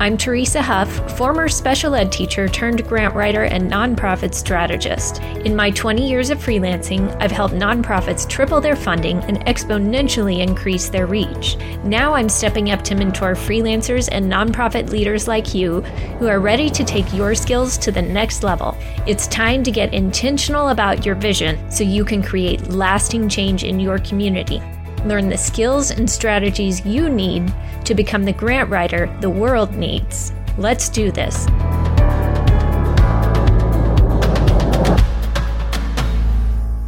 I'm Teresa Huff, former special ed teacher turned grant writer and nonprofit strategist. In my 20 years of freelancing, I've helped nonprofits triple their funding and exponentially increase their reach. Now I'm stepping up to mentor freelancers and nonprofit leaders like you who are ready to take your skills to the next level. It's time to get intentional about your vision so you can create lasting change in your community. Learn the skills and strategies you need to become the grant writer the world needs. Let's do this.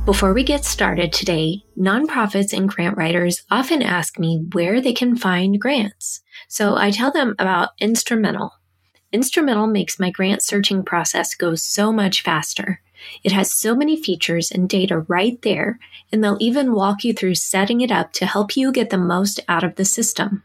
Before we get started today, nonprofits and grant writers often ask me where they can find grants. So I tell them about Instrumentl. Instrumentl makes my grant searching process go so much faster. It has so many features and data right there, and they'll even walk you through setting it up to help you get the most out of the system.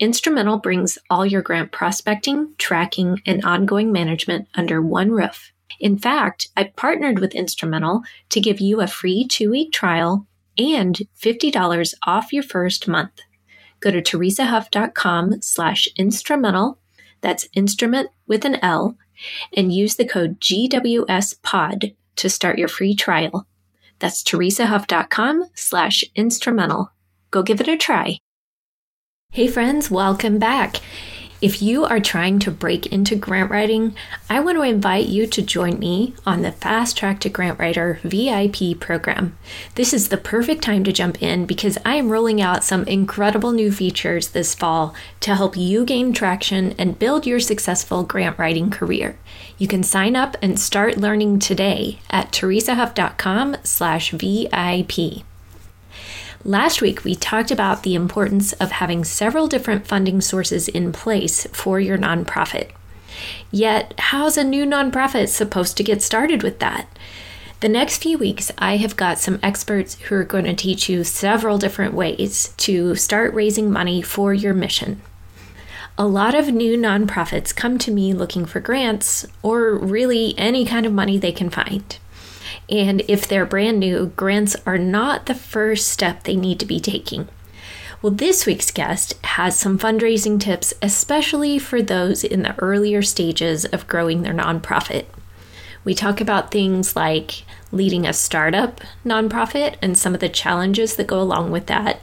Instrumentl brings all your grant prospecting, tracking, and ongoing management under one roof. In fact, I partnered with Instrumentl to give you a free two week trial and $50 off your first month. Go to teresahuff.com slash instrumentl, that's instrument with an L, and use the code GWSPOD to start your free trial. That's teresahuff.com slash instrumentl. Go give it a try. Hey friends, welcome back. If you are trying to break into grant writing, I want to invite you to join me on the Fast Track to Grant Writer VIP program. This is the perfect time to jump in because I am rolling out some incredible new features this fall to help you gain traction and build your successful grant writing career. You can sign up and start learning today at teresahuff.com slash VIP. Last week, we talked about the importance of having several different funding sources in place for your nonprofit. Yet, how's a new nonprofit supposed to get started with that? The next few weeks, I have got some experts who are going to teach you several different ways to start raising money for your mission. A lot of new nonprofits come to me looking for grants or really any kind of money they can find. And if they're brand new, grants are not the first step they need to be taking. Well, this week's guest has some fundraising tips, especially for those in the earlier stages of growing their nonprofit. We talk about things like leading a startup nonprofit and some of the challenges that go along with that,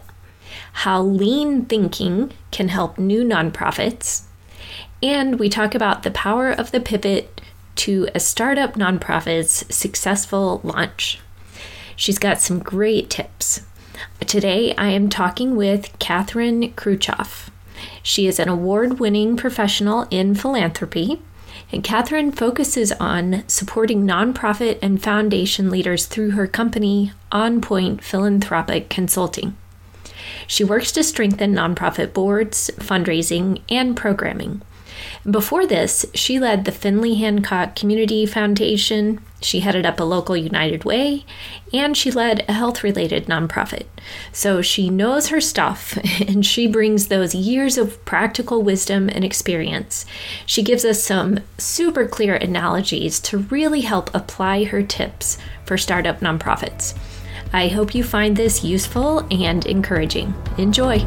how lean thinking can help new nonprofits, and we talk about the power of the pivot to a startup nonprofit's successful launch. She's got some great tips. Today, I am talking with Catherine Kruchoff. She is an award winning professional in philanthropy, and Catherine focuses on supporting nonprofit and foundation leaders through her company, On Point Philanthropic Consulting. She works to strengthen nonprofit boards, fundraising, and programming. Before this, she led the Findlay Hancock Community Foundation, she headed up a local United Way, and she led a health related nonprofit. So she knows her stuff and she brings those years of practical wisdom and experience. She gives us some super clear analogies to really help apply her tips for startup nonprofits. I hope you find this useful and encouraging. Enjoy!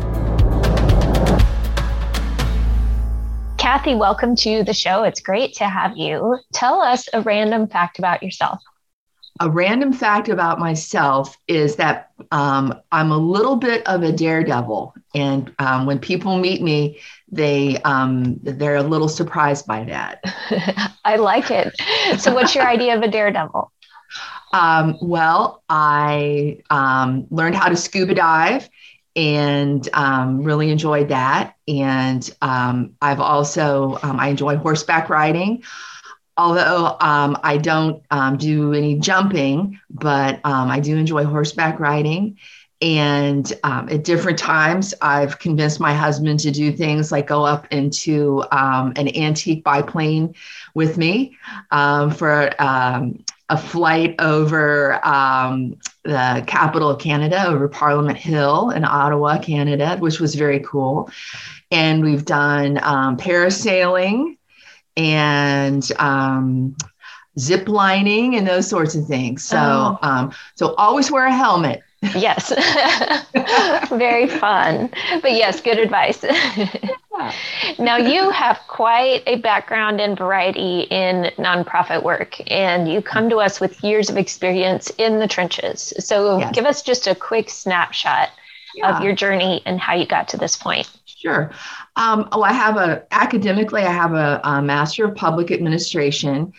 Kathy, welcome to the show. It's great to have you. Tell us a random fact about yourself. A random fact about myself is that um, I'm a little bit of a daredevil, and um, when people meet me, they um, they're a little surprised by that. I like it. So, what's your idea of a daredevil? Um, well, I um, learned how to scuba dive and um, really enjoyed that. And um, I've also um, I enjoy horseback riding, although um, I don't um, do any jumping, but um, I do enjoy horseback riding. And at different times, I've convinced my husband to do things like go up into an antique biplane with me for a flight over um, the capital of Canada, over Parliament Hill in Ottawa, Canada, which was very cool. And we've done um, parasailing and um, zip lining and those sorts of things. So, oh. um, so always wear a helmet. Yes, very fun. But yes, good advice. now, you have quite a background and variety in nonprofit work, and you come to us with years of experience in the trenches. So, yes. give us just a quick snapshot yeah. of your journey and how you got to this point. Sure. Um, oh, I have a academically, I have a, a master of public administration,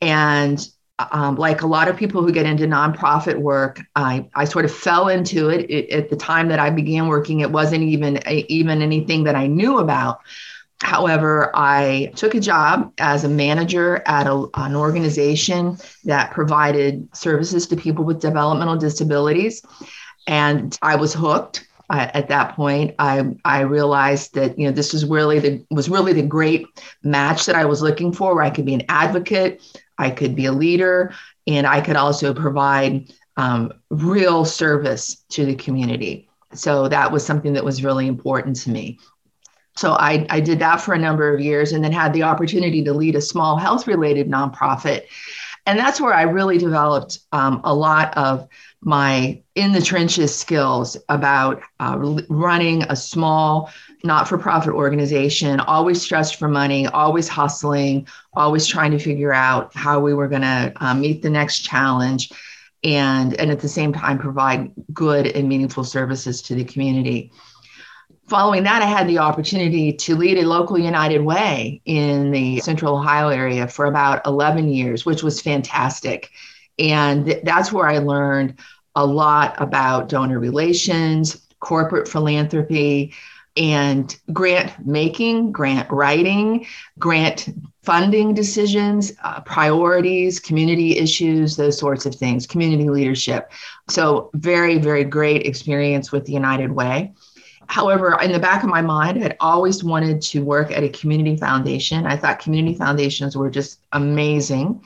and um, like a lot of people who get into nonprofit work, I, I sort of fell into it. it. At the time that I began working, it wasn't even even anything that I knew about. However, I took a job as a manager at a, an organization that provided services to people with developmental disabilities, and I was hooked. at that point, I I realized that you know this was really the was really the great match that I was looking for, where I could be an advocate, I could be a leader, and I could also provide um, real service to the community. So that was something that was really important to me. So I, I did that for a number of years and then had the opportunity to lead a small health related nonprofit. And that's where I really developed um, a lot of my in the trenches skills about uh, running a small not for profit organization, always stressed for money, always hustling, always trying to figure out how we were going to uh, meet the next challenge and, and at the same time provide good and meaningful services to the community. Following that, I had the opportunity to lead a local United Way in the central Ohio area for about 11 years, which was fantastic. And th- that's where I learned a lot about donor relations, corporate philanthropy, and grant making, grant writing, grant funding decisions, uh, priorities, community issues, those sorts of things, community leadership. So, very, very great experience with the United Way. However, in the back of my mind, I'd always wanted to work at a community foundation. I thought community foundations were just amazing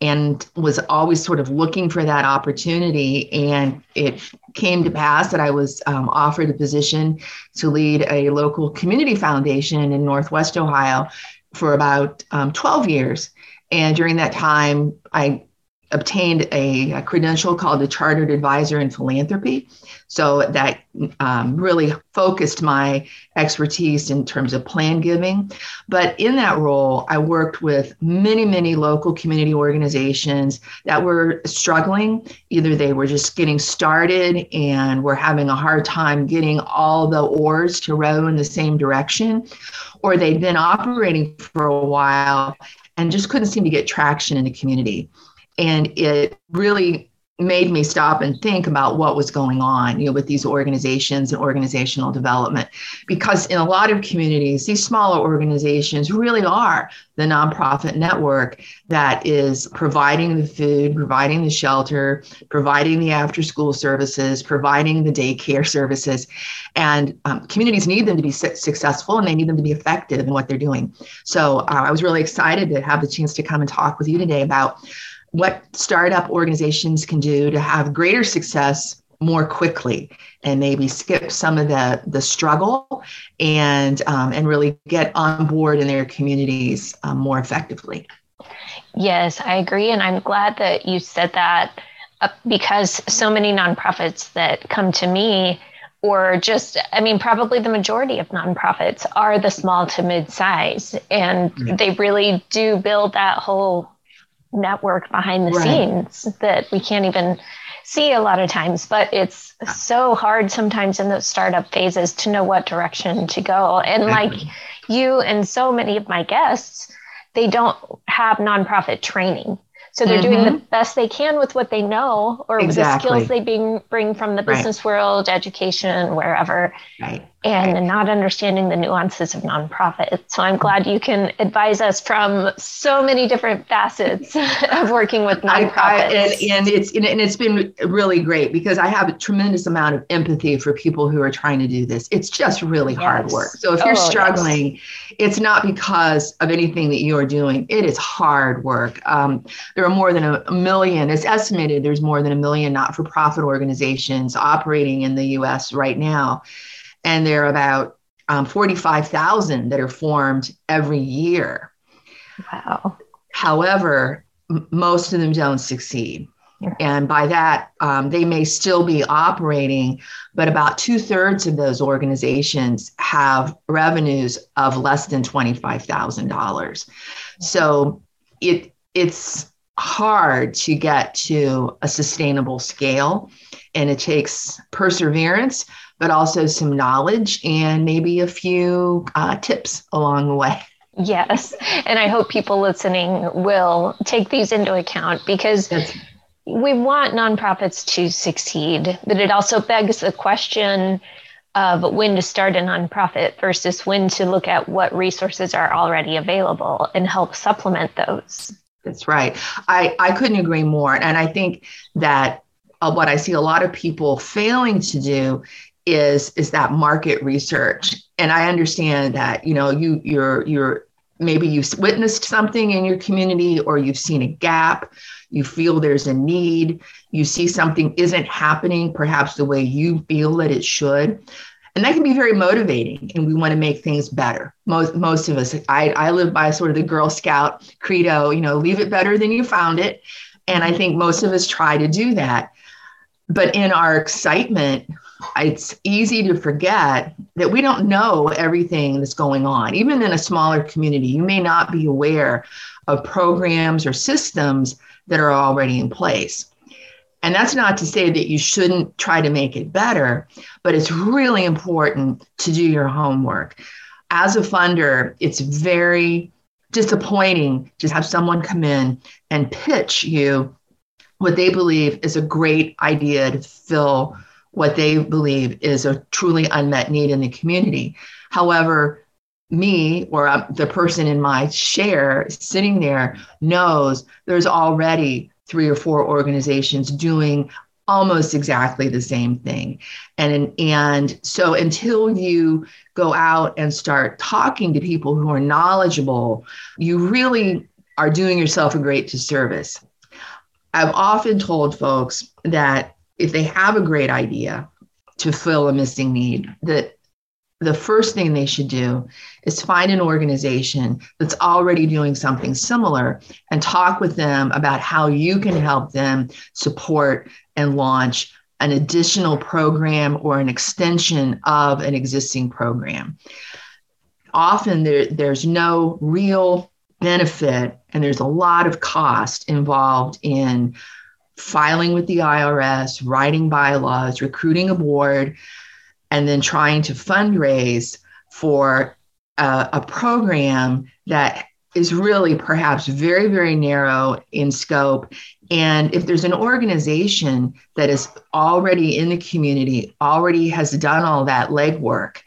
and was always sort of looking for that opportunity. And it came to pass that I was um, offered a position to lead a local community foundation in Northwest Ohio for about um, 12 years. And during that time, I obtained a, a, credential called a Chartered Advisor in Philanthropy. So that um, really focused my expertise in terms of plan giving. But in that role, I worked with many, many local community organizations that were struggling. Either they were just getting started and were having a hard time getting all the oars to row in the same direction, or they'd been operating for a while and just couldn't seem to get traction in the community and it really made me stop and think about what was going on you know with these organizations and organizational development. Because in a lot of communities these smaller organizations really are the nonprofit network that is providing the food providing the shelter providing the after school services providing the daycare services. And um, communities need them to be su- successful and they need them to be effective in what they're doing. So uh, i was really excited to have the chance to come and talk with you today about what startup organizations can do to have greater success more quickly and maybe skip some of the the struggle and um, and really get on board in their communities um, more effectively yes i agree and i'm glad that you said that uh, because so many nonprofits that come to me or just i mean probably the majority of nonprofits are the small to mid size and mm-hmm. they really do build that whole network behind the right. scenes that we can't even see a lot of times but it's so hard sometimes in those startup phases to know what direction to go and like you and so many of my guests they don't have nonprofit training so they're mm-hmm. doing the mm-hmm. best they can with what they know or exactly. the skills they bring, bring from the business right. world education wherever right and not understanding the nuances of nonprofit. So I'm glad you can advise us from so many different facets of working with nonprofits. I, I, and, and, it's and it's been really great because I have a tremendous amount of empathy for people who are trying to do this. It's just really yes. hard work. So if you're oh, struggling, yes. it's not because of anything that you are doing. It is hard work. Um, there are more than a million. It's estimated there's more than a million not-for-profit organizations operating in the U.S. right now and there are about um, 45,000 that are formed every year. Wow. However, m- most of them don't succeed. Yeah. And by that, um, they may still be operating, but about two thirds of those organizations have revenues of less than $25,000. So it, it's hard to get to a sustainable scale, and it takes perseverance, but also some knowledge and maybe a few uh, tips along the way. Yes. And I hope people listening will take these into account because That's- we want nonprofits to succeed, but it also begs the question of when to start a nonprofit versus when to look at what resources are already available and help supplement those. That's right. I, I couldn't agree more. And I think that uh, what I see a lot of people failing to do is is that market research. And i understand that you know you you're you're maybe you've witnessed something in your community or you've seen a gap. You feel there's a need. You see something isn't happening perhaps the way you feel that it should. And that can be very motivating and we want to make things better. Most most of us i i live by sort of the girl scout credo you know leave it better than you found it. And i think most of us try to do that. But in our excitement it's easy to forget that we don't know everything that's going on. Even in a smaller community, you may not be aware of programs or systems that are already in place. And that's not to say that you shouldn't try to make it better, but it's really important to do your homework. As a funder, it's very disappointing to have someone come in and pitch you what they believe is a great idea to fill what they believe is a truly unmet need in the community. However, me or uh, the person in my share sitting there knows there's already three or four organizations doing almost exactly the same thing and and so until you go out and start talking to people who are knowledgeable you really are doing yourself a great disservice i've often told folks that if they have a great idea to fill a missing need, that the first thing they should do is find an organization that's already doing something similar and talk with them about how you can help them support and launch an additional program or an extension of an existing program. Often there, there's no real benefit and there's a lot of cost involved in filing with the IRS, writing bylaws, recruiting a board, and then trying to fundraise for a, a program that is really perhaps very, very narrow in scope. And if there's an organization that is already in the community, already has done all that legwork,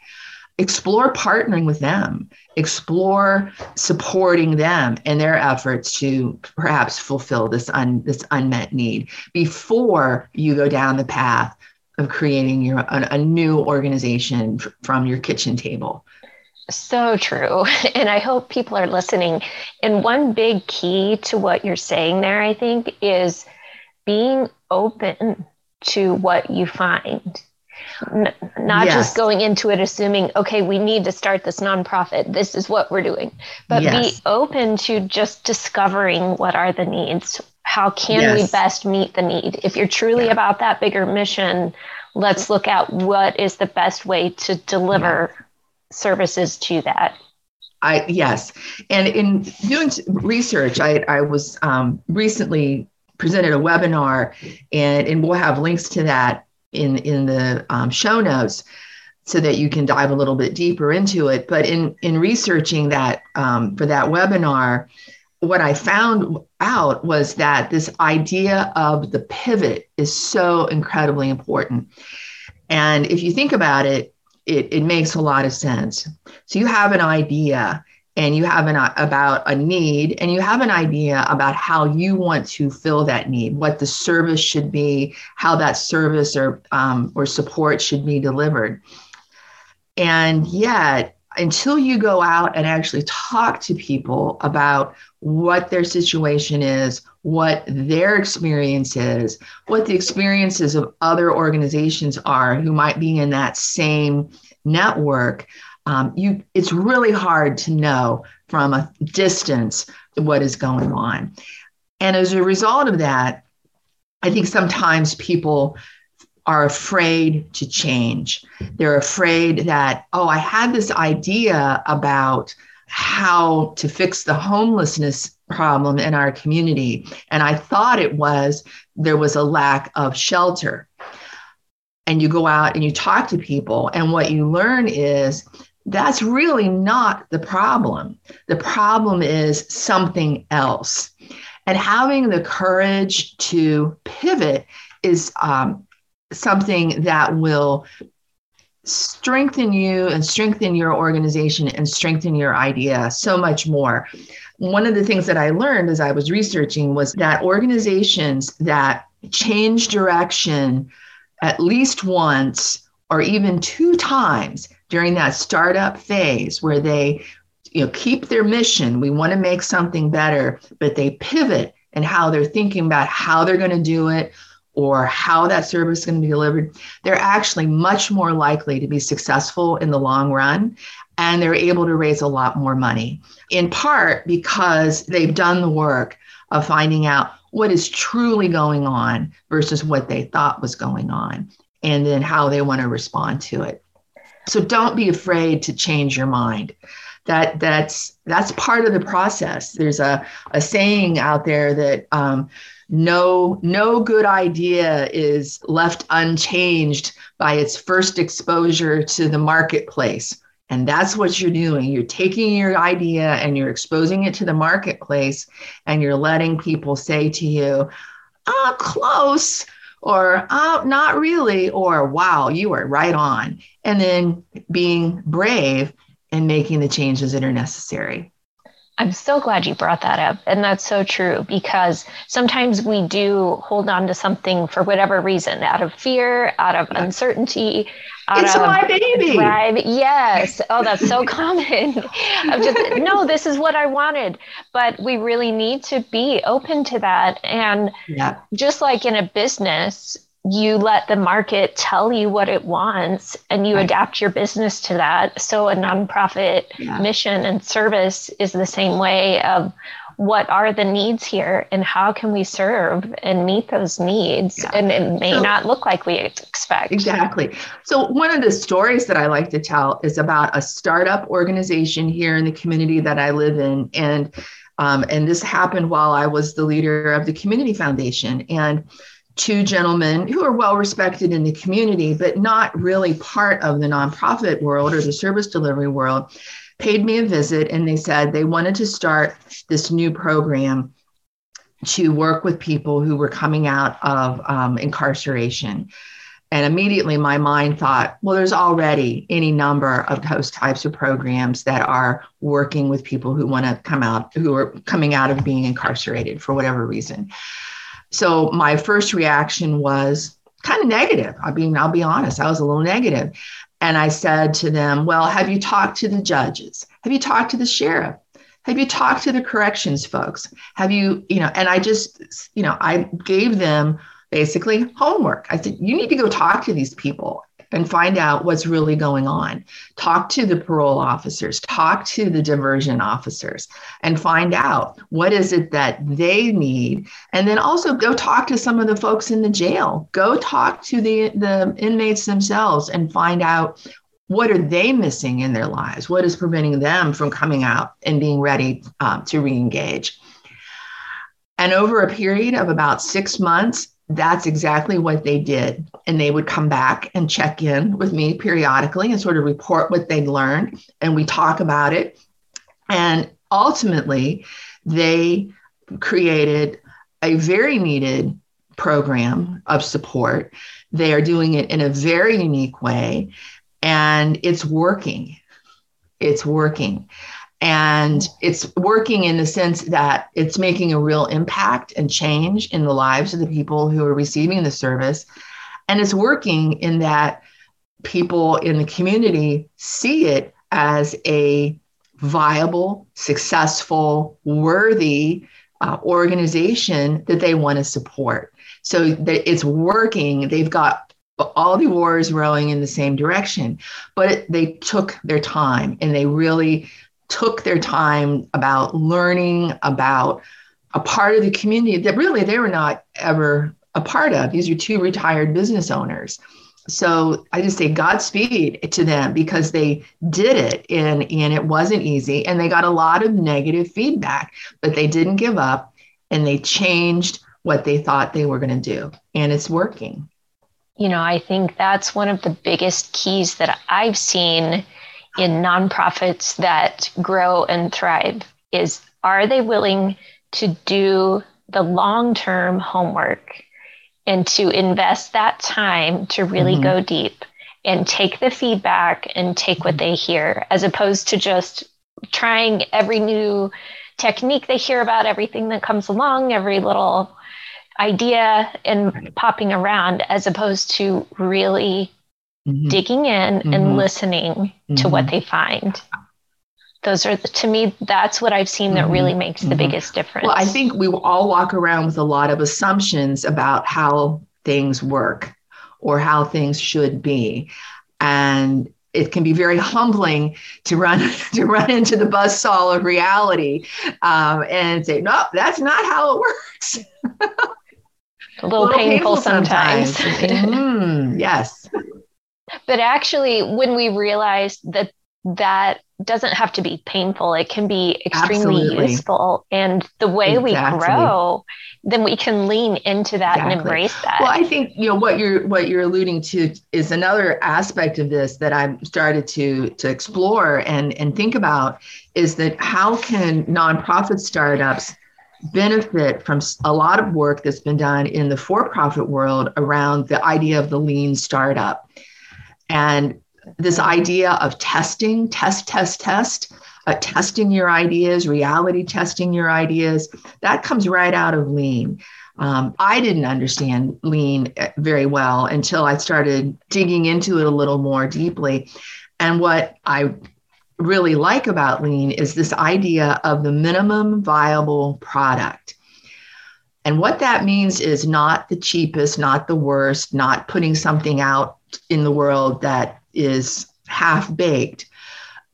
explore partnering with them, explore supporting them in their efforts to perhaps fulfill this, un, this unmet need before you go down the path of creating your a, a new organization from your kitchen table. So true. And I hope people are listening. And one big key to what you're saying there, I think, is being open to what you find N- not yes. just going into it assuming, okay, we need to start this nonprofit. This is what we're doing, but yes. be open to just discovering what are the needs. How can yes. we best meet the need? If you're truly yeah. about that bigger mission, let's look at what is the best way to deliver yeah. services to that. I yes, and in doing research, I I was um, recently presented a webinar, and and we'll have links to that in in the um, show notes so that you can dive a little bit deeper into it. But in in researching that um, for that webinar, what I found out was that this idea of the pivot is so incredibly important. And if you think about it, it, it makes a lot of sense. So you have an idea and you have an about a need and you have an idea about how you want to fill that need what the service should be how that service or um, or support should be delivered. And yet until you go out and actually talk to people about what their situation is what their experience is what the experiences of other organizations are who might be in that same network um, you it's really hard to know from a distance what is going on. And as a result of that i think sometimes people are afraid to change. They're afraid that oh i had this idea about how to fix the homelessness problem in our community and i thought it was there was a lack of shelter. And you go out and you talk to people and what you learn is that's really not the problem. The problem is something else. And having the courage to pivot is um, something that will strengthen you and strengthen your organization and strengthen your idea so much more. One of the things that I learned as I was researching was that organizations that change direction at least once or even two times during that startup phase where they you know keep their mission we want to make something better but they pivot and how they're thinking about how they're going to do it or how that service is going to be delivered they're actually much more likely to be successful in the long run and they're able to raise a lot more money. In part because they've done the work of finding out what is truly going on versus what they thought was going on and then how they want to respond to it so don't be afraid to change your mind. That that's that's part of the process. There's a, a saying out there that um, no no good idea is left unchanged by its first exposure to the marketplace. And that's what you're doing. You're taking your idea and you're exposing it to the marketplace, and you're letting people say to you, "Ah, oh, close." or oh, not really, or wow, you are right on. And then being brave and making the changes that are necessary. I'm so glad you brought that up. And that's so true because sometimes we do hold on to something for whatever reason out of fear, out of uncertainty. Out it's of my baby. Drive. Yes. Oh, that's so common. I'm just, no, this is what I wanted. But we really need to be open to that. And yeah. just like in a business, you let the market tell you what it wants and you right. adapt your business to that. So a nonprofit yeah. mission and service is the same way of what are the needs here and how can we serve and meet those needs yeah. and it may so, not look like we expect exactly so one of the stories that i like to tell is about a startup organization here in the community that i live in and um, and this happened while i was the leader of the community foundation and two gentlemen who are well respected in the community, but not really part of the nonprofit world or the service delivery world, paid me a visit and they said they wanted to start this new program to work with people who were coming out of um, incarceration. And immediately my mind thought, well, there's already any number of those types of programs that are working with people who want to come out, who are coming out of being incarcerated for whatever reason. So my first reaction was kind of negative. I mean, I'll be honest, I was a little negative. And I said to them, Well, have you talked to the judges? Have you talked to the sheriff? Have you talked to the corrections folks? Have you, you know, and I just, you know, I gave them basically homework. I said, You need to go talk to these people and find out what's really going on. Talk to the parole officers, talk to the diversion officers, and find out what is it that they need. And then also go talk to some of the folks in the jail. Go talk to the, the inmates themselves and find out what are they missing in their lives? What is preventing them from coming out and being ready um, to reengage? And over a period of about six months, that's exactly what they did. And they would come back and check in with me periodically and sort of report what they'd learned. And we talk about it. And ultimately, they created a very needed program of support. They are doing it in a very unique way. and it's working. It's working. And it's working in the sense that it's making a real impact and change in the lives of the people who are receiving the service. And it's working in that people in the community see it as a viable, successful, worthy uh, organization that they want to support. So that it's working. They've got all the oars rowing in the same direction, but it, they took their time and they really took their time about learning about a part of the community that really they were not ever a part of. These are two retired business owners so I just say Godspeed to them because they did it and, and it wasn't easy and they got a lot of negative feedback, but they didn't give up and they changed what they thought they were going to do. And it's working. You know, I think that's one of the biggest keys that I've seen in nonprofits that grow and thrive is are they willing to do the long-term homework and to invest that time to really mm-hmm. go deep and take the feedback and take what they hear as opposed to just trying every new technique they hear about everything that comes along every little idea and popping around as opposed to really mm-hmm. digging in mm-hmm. and listening to what mm-hmm. they find those are the, to me that's what i've seen that really mm-hmm. makes the mm-hmm. biggest difference well i think we all walk around with a lot of assumptions about how things work or how things should be and it can be very humbling to run to run into the buzzsaw of reality um, and say no that's not how it works a little, a little painful, painful, sometimes, sometimes. mm, yes but actually when we realize that that doesn't have to be painful. It can be extremely Absolutely. useful. And the way exactly. we grow, then we can lean into that exactly. and embrace that. Well, I think you know what you're what you're alluding to is another aspect of this that I've started to to explore and and think about is that how can nonprofit startups benefit from a lot of work that's been done in the for-profit world around the idea of the lean startup. And this idea of testing, test, test, test, uh, testing your ideas, reality testing your ideas, that comes right out of lean. Um, I didn't understand lean uh, very well until I started digging into it a little more deeply. And what I really like about lean is this idea of the minimum viable product. And what that means is not the cheapest, not the worst, not putting something out in the world that is half baked.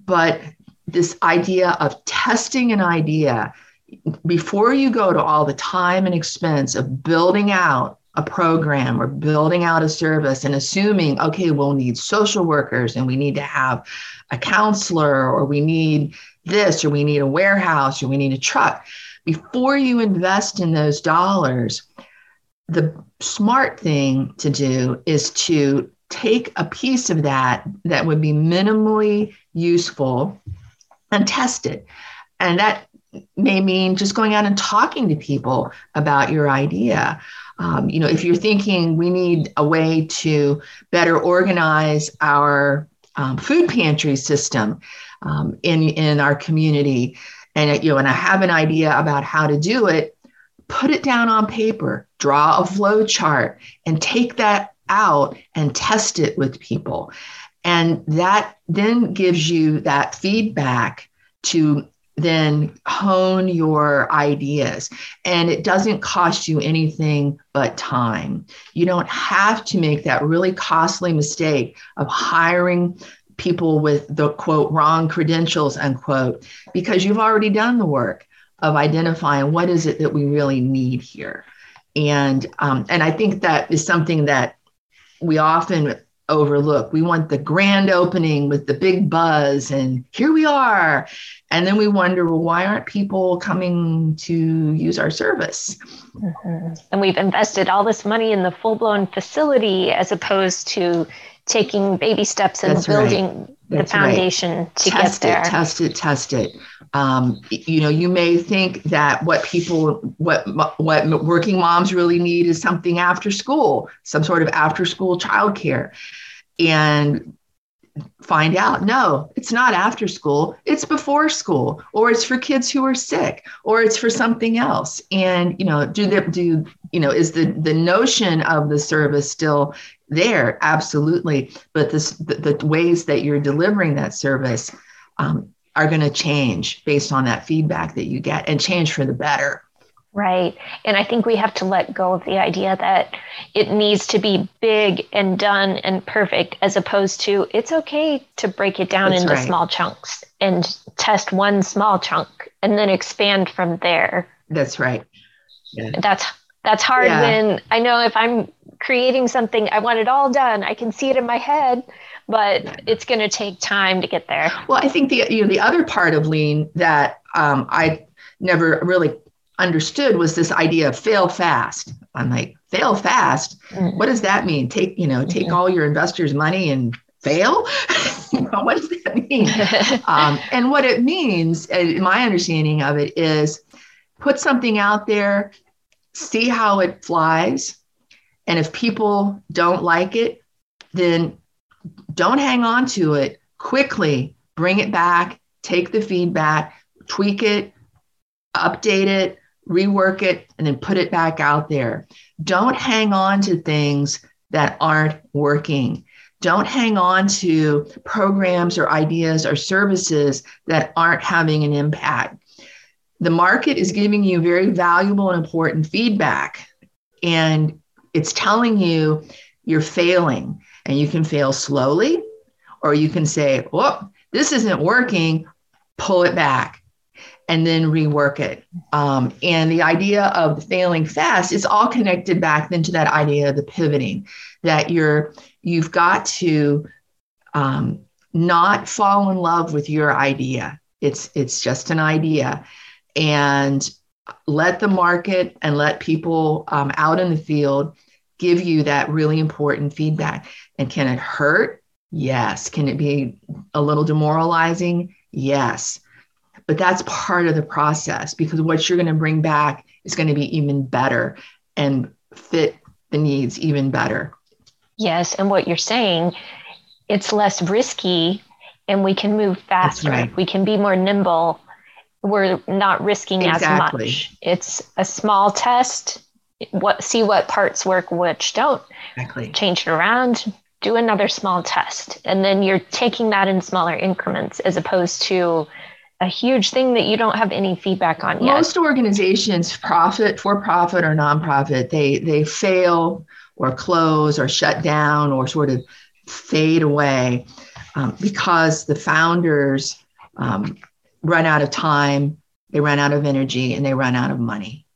But this idea of testing an idea before you go to all the time and expense of building out a program or building out a service and assuming, okay, we'll need social workers and we need to have a counselor or we need this or we need a warehouse or we need a truck. Before you invest in those dollars, the smart thing to do is to take a piece of that that would be minimally useful and test it. And that may mean just going out and talking to people about your idea. Um, you know, if you're thinking we need a way to better organize our um, food pantry system um, in in our community, and you know, and I have an idea about how to do it, put it down on paper, draw a flow chart, and take that out and test it with people. And that then gives you that feedback to then hone your ideas. And it doesn't cost you anything but time. You don't have to make that really costly mistake of hiring people with the quote wrong credentials unquote because you've already done the work of identifying what is it that we really need here and um, and i think that is something that we often overlook. We want the grand opening with the big buzz, and here we are. And then we wonder, well, why aren't people coming to use our service? Mm-hmm. And we've invested all this money in the full blown facility as opposed to taking baby steps and That's building right. the foundation right. to test get there. It, test it, test it. Um, you know, you may think that what people, what what working moms really need is something after school, some sort of after school childcare, and find out no it's not after school it's before school or it's for kids who are sick or it's for something else and you know do the do you know is the the notion of the service still there absolutely but this the, the ways that you're delivering that service um, are going to change based on that feedback that you get and change for the better Right. And I think we have to let go of the idea that it needs to be big and done and perfect, as opposed to it's okay to break it down That's into right. small chunks and test one small chunk and then expand from there. That's right. Yeah. That's that's hard yeah. when I know if I'm creating something, I want it all done. I can see it in my head, but it's going to take time to get there. Well, I think the you know the other part of lean that um, I never really understood was this idea of fail fast. I'm like, fail fast? Mm-hmm. What does that mean? Take, you know, take mm-hmm. all your investors' money and fail? what does that mean? um, and what it means, uh, my understanding of it is put something out there, see how it flies. And if people don't like it, then don't hang on to it. Quickly bring it back, take the feedback, tweak it, update it, rework it, and then put it back out there. Don't hang on to things that aren't working. Don't hang on to programs or ideas or services that aren't having an impact. The market is giving you very valuable and important feedback, and it's telling you you're failing, and you can fail slowly, or you can say, Oh, this isn't working, pull it back and then rework it. Um, and the idea of failing fast is all connected back then to that idea of the pivoting, that you're you've got to um, not fall in love with your idea. It's it's just an idea, and let the market and let people um, out in the field give you that really important feedback. And can it hurt? Yes. Can it be a little demoralizing? Yes but that's part of the process because what you're going to bring back is going to be even better and fit the needs even better. Yes. And what you're saying, it's less risky and we can move faster. Right. We can be more nimble. We're not risking exactly. as much. It's a small test. What see what parts work, which don't. Exactly. Change it around, do another small test. And then you're taking that in smaller increments as opposed to a huge thing that you don't have any feedback on yet. Most organizations, profit, for profit or nonprofit, they they fail or close or shut down or sort of fade away um, because the founders um, run out of time, they run out of energy, and they run out of money.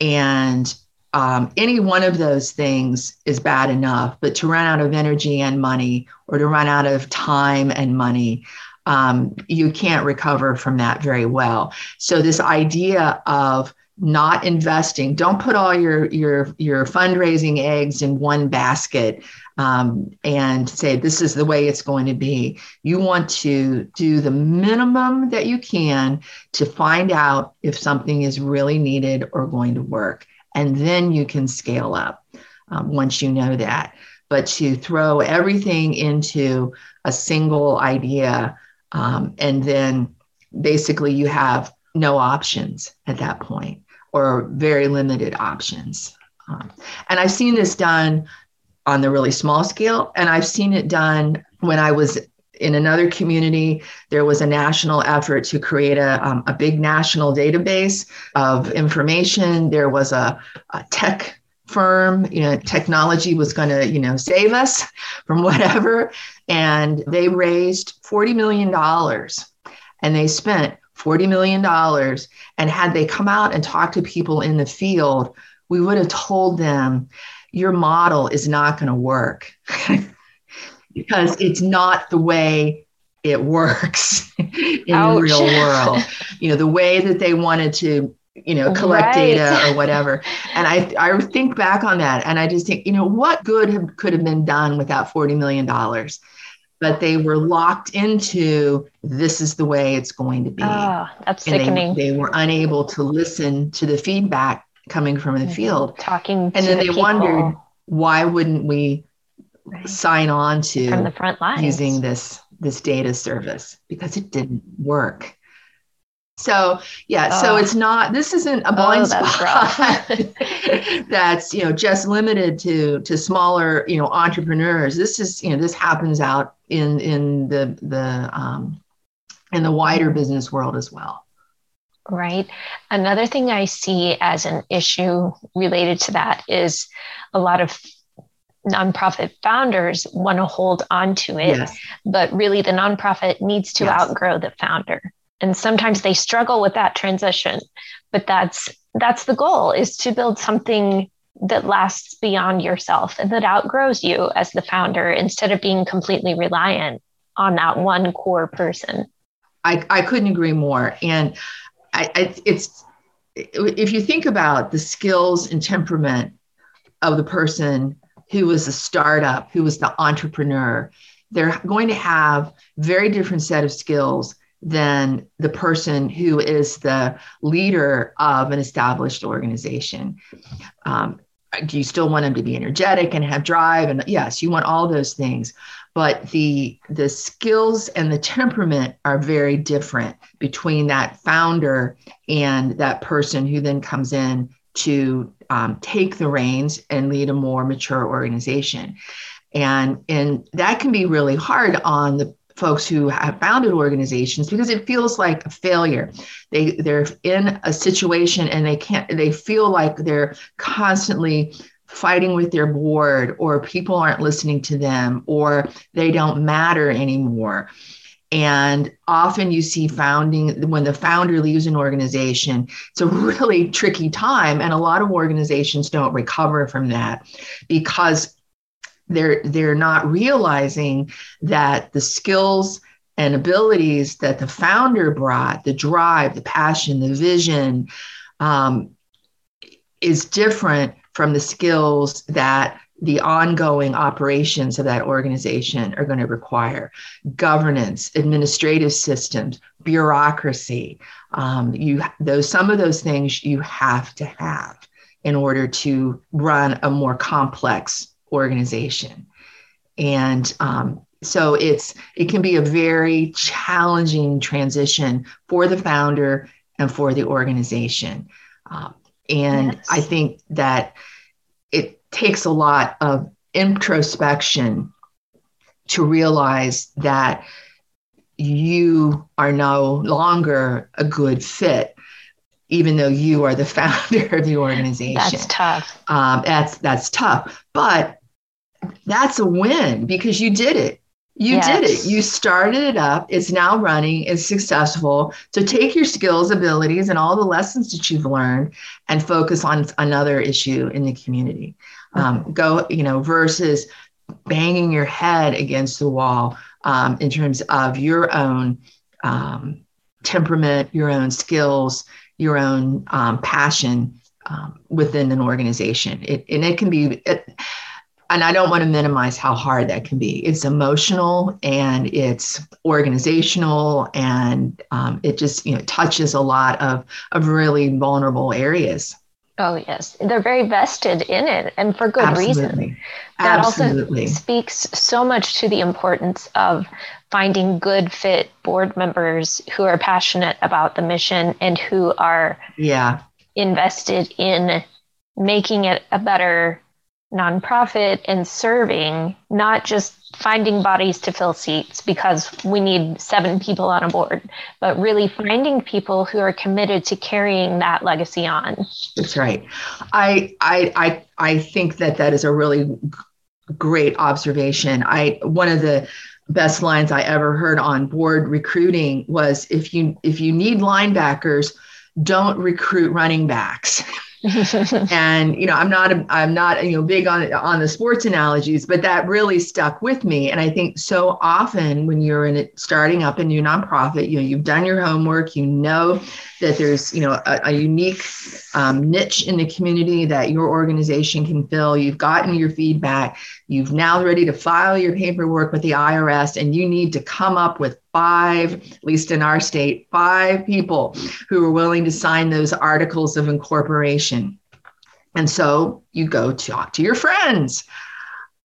And um, any one of those things is bad enough, but to run out of energy and money, or to run out of time and money, um, you can't recover from that very well. So this idea of not investing, don't put all your your your fundraising eggs in one basket um, and say this is the way it's going to be. You want to do the minimum that you can to find out if something is really needed or going to work, and then you can scale up um, once you know that. But to throw everything into a single idea um, and then basically you have no options at that point or very limited options. Um, and I've seen this done on the really small scale, and I've seen it done when I was in another community. There was a national effort to create a, um, a big national database of information. There was a, a tech firm you know technology was going to you know save us from whatever and they raised 40 million dollars and they spent 40 million dollars and had they come out and talked to people in the field we would have told them your model is not going to work because it's not the way it works in Ouch. the real world. You know the way that they wanted to you know collect right. data or whatever. And i i think back on that and i just think you know what good have, could have been done without 40 million dollars? But they were locked into this is the way it's going to be. Oh, that's and sickening. they, they, were unable to listen to the feedback coming from the field talking and then the they people. wondered why wouldn't we right. sign on to from the front lines using this this data service because it didn't work. So yeah, oh. so it's not. This isn't a blind oh, spot. That's, that's you know just limited to to smaller you know entrepreneurs. This is you know this happens out in in the the um, in the wider business world as well. Right. Another thing I see as an issue related to that is a lot of nonprofit founders want to hold on to it, yes. but really the nonprofit needs to yes. outgrow the founder. And sometimes they struggle with that transition, but that's that's the goal is to build something that lasts beyond yourself and that outgrows you as the founder instead of being completely reliant on that one core person. I, I couldn't agree more. And I, I, it's if you think about the skills and temperament of the person who was a startup, who was the entrepreneur, they're going to have very different set of skills than the person who is the leader of an established organization. Um, do you still want them to be energetic and have drive? And yes, you want all those things but the the skills and the temperament are very different between that founder and that person who then comes in to um, take the reins and lead a more mature organization. And and that can be really hard on the folks who have founded organizations because it feels like a failure. They they're in a situation and they can't they feel like they're constantly fighting with their board or people aren't listening to them or they don't matter anymore. And often you see founding when the founder leaves an organization it's a really tricky time and a lot of organizations don't recover from that because they're they're not realizing that the skills and abilities that the founder brought the drive the passion the vision um, is different from the skills that the ongoing operations of that organization are going to require. Governance administrative systems bureaucracy um, you those some of those things you have to have in order to run a more complex organization. And um, so it's it can be a very challenging transition for the founder and for the organization. Um, and yes. i think that takes a lot of introspection to realize that you are no longer a good fit even though you are the founder of the organization that's tough um, that's that's tough but that's a win because you did it you yes. did it. You started it up. It's now running. It's successful. So take your skills, abilities, and all the lessons that you've learned and focus on another issue in the community. Um, go, you know, versus banging your head against the wall um, in terms of your own um, temperament, your own skills, your own um, passion um, within an organization. It, and it can be. It, and I don't want to minimize how hard that can be. It's emotional and it's organizational, and um, it just you know touches a lot of of really vulnerable areas. Oh yes, they're very vested in it, and for good Absolutely. reason. That Absolutely. also speaks so much to the importance of finding good fit board members who are passionate about the mission and who are yeah invested in making it a better nonprofit and serving, not just finding bodies to fill seats because we need seven people on a board, but really finding people who are committed to carrying that legacy on. That's right. I I I I think that that is a really great observation. I one of the best lines I ever heard on board recruiting was if you if you need linebackers, don't recruit running backs. and you know i'm not i'm not you know big on on the sports analogies but that really stuck with me. And i think so often when you're in it starting up a new nonprofit you know you've done your homework you know that there's you know a, a unique um, niche in the community that your organization can fill. You've gotten your feedback. You've now ready to file your paperwork with the irs and you need to come up with five, at least in our state, five people who were willing to sign those articles of incorporation. And so you go talk to your friends.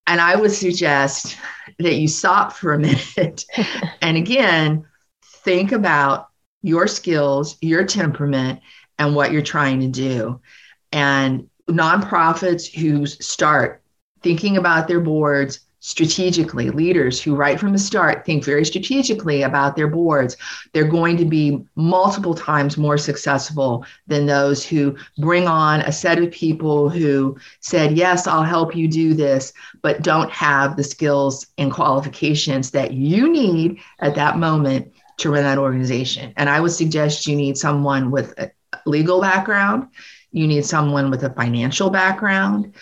And I would suggest that you stop for a minute and again, think about your skills, your temperament, and what you're trying to do. And nonprofits who start thinking about their boards strategically, leaders who right from the start think very strategically about their boards, they're going to be multiple times more successful than those who bring on a set of people who said, Yes, I'll help you do this, but don't have the skills and qualifications that you need at that moment to run that organization. And I would suggest you need someone with a legal background, you need someone with a financial background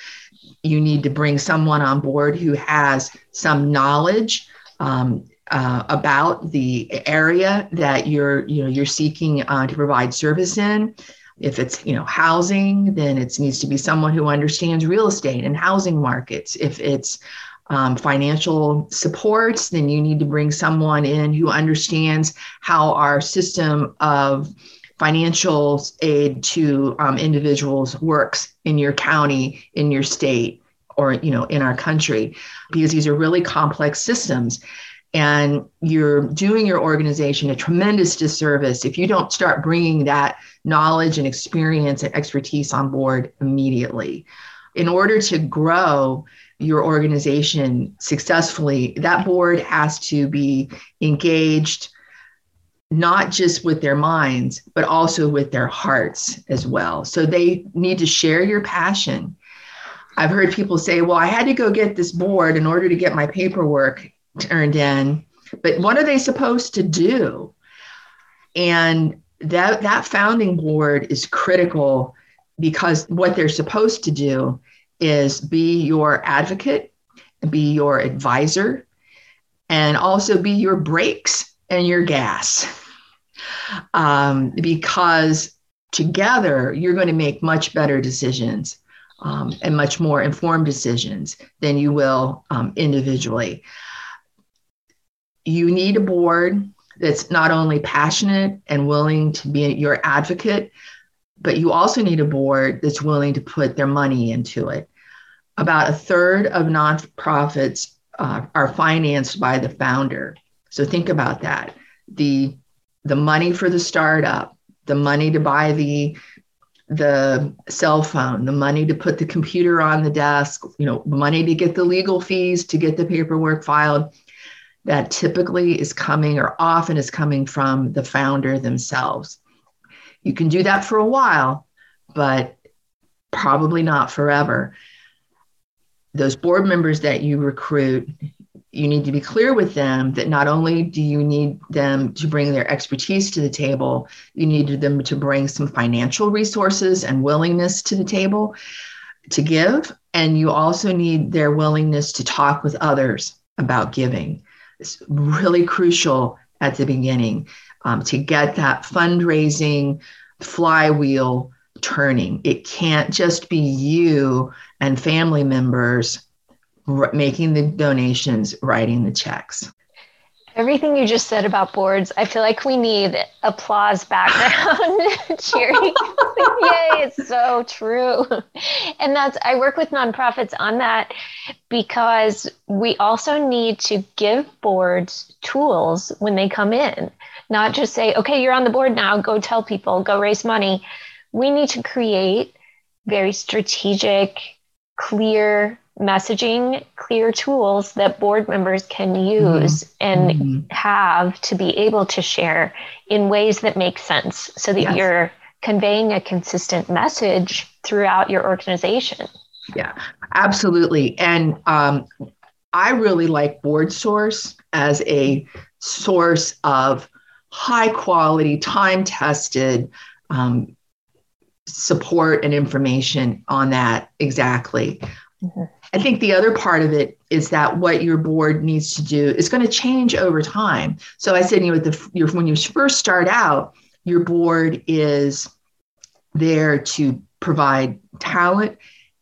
you need to bring someone on board who has some knowledge um, uh, about the area that you're you know you're seeking uh, to provide service in. If it's you know housing then it needs to be someone who understands real estate and housing markets. If it's um, financial supports then you need to bring someone in who understands how our system of financial aid to um, individuals works in your county, in your state, or you know, in our country, because these are really complex systems. And you're doing your organization a tremendous disservice if you don't start bringing that knowledge and experience and expertise on board immediately. In order to grow, your organization successfully, that board has to be engaged not just with their minds, but also with their hearts as well. So they need to share your passion. I've heard people say, well, I had to go get this board in order to get my paperwork turned in. But what are they supposed to do? And that, that founding board is critical because what they're supposed to do is be your advocate, be your advisor, and also be your brakes and your gas um, because together you're going to make much better decisions um, and much more informed decisions than you will um, individually. You need a board that's not only passionate and willing to be your advocate, but you also need a board that's willing to put their money into it. About a third of nonprofits uh, are financed by the founder. So think about that. The the money for the startup, the money to buy the the cell phone, the money to put the computer on the desk, you know, money to get the legal fees, to get the paperwork filed, that typically is coming or often is coming from the founder themselves. You can do that for a while, but probably not forever. Those board members that you recruit, you need to be clear with them that not only do you need them to bring their expertise to the table, you need them to bring some financial resources and willingness to the table to give. And you also need their willingness to talk with others about giving. It's really crucial at the beginning um, to get that fundraising flywheel turning. It can't just be you and family members making the donations, writing the checks. Everything you just said about boards, I feel like we need applause background cheering. Yay, it's so true. And that's, I work with nonprofits on that because we also need to give boards tools when they come in, not just say, okay, you're on the board now, go tell people, go raise money. We need to create very strategic, clear messaging, clear tools that board members can use mm-hmm. and mm-hmm. have to be able to share in ways that make sense so that yes. you're conveying a consistent message throughout your organization. Yeah, absolutely. And um, I really like Board Source as a source of high quality, time tested um, support and information on that exactly. Mm-hmm. I think the other part of it is that what your board needs to do is going to change over time. So I said, you know, the, your, when you first start out, your board is there to provide talent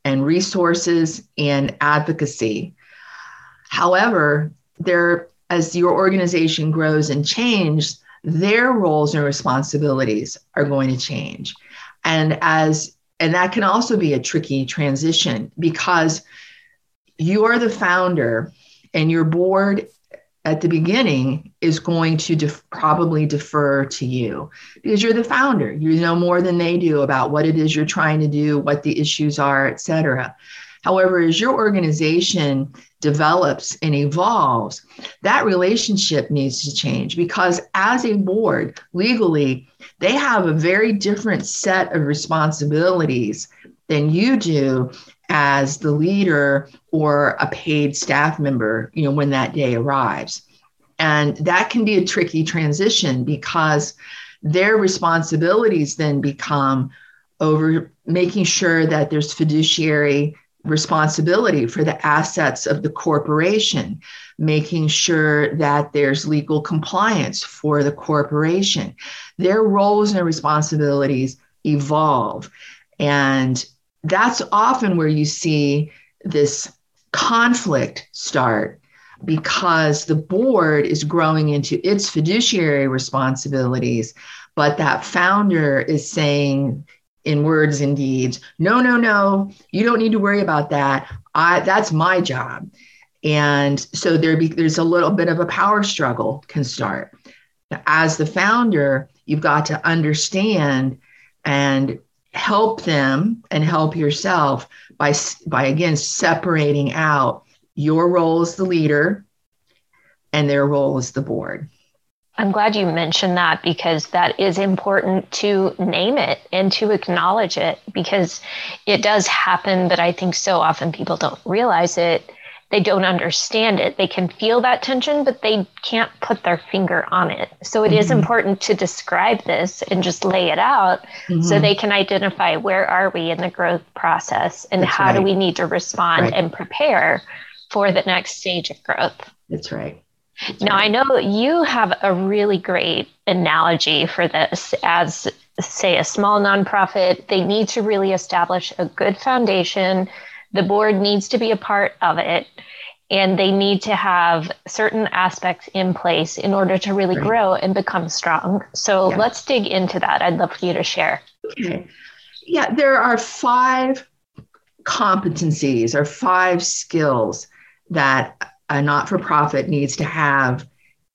and resources and advocacy. However, there, as your organization grows and changes, their roles and responsibilities are going to change. And as and that can also be a tricky transition because you are the founder and your board at the beginning is going to def- probably defer to you because you're the founder. You know more than they do about what it is you're trying to do what the issues are et cetera. However as your organization develops and evolves that relationship needs to change because as a board legally they have a very different set of responsibilities than you do as the leader or a paid staff member, you know, when that day arrives. And that can be a tricky transition because their responsibilities then become over making sure that there's fiduciary responsibility for the assets of the corporation, making sure that there's legal compliance for the corporation. Their roles and responsibilities evolve. And that's often where you see this conflict start because the board is growing into its fiduciary responsibilities, but that founder is saying, in words and deeds, no, no, no, you don't need to worry about that. I, that's my job. And so there be, there's a little bit of a power struggle can start. As the founder, you've got to understand and help them and help yourself by by again separating out your role as the leader and their role as the board. I'm glad you mentioned that because that is important to name it and to acknowledge it because it does happen, but I think so often people don't realize it they don't understand it. They can feel that tension, but they can't put their finger on it. So it mm-hmm. is important to describe this and just lay it out mm-hmm. so they can identify where are we in the growth process and That's how right. do we need to respond right. and prepare for the next stage of growth. That's right. That's now, right. I know you have a really great analogy for this as, say, a small nonprofit. They need to really establish a good foundation the board needs to be a part of it and they need to have certain aspects in place in order to really right. grow and become strong. So yeah. let's dig into that. I'd love for you to share. Okay. Yeah, there are five competencies or five skills that a not for profit needs to have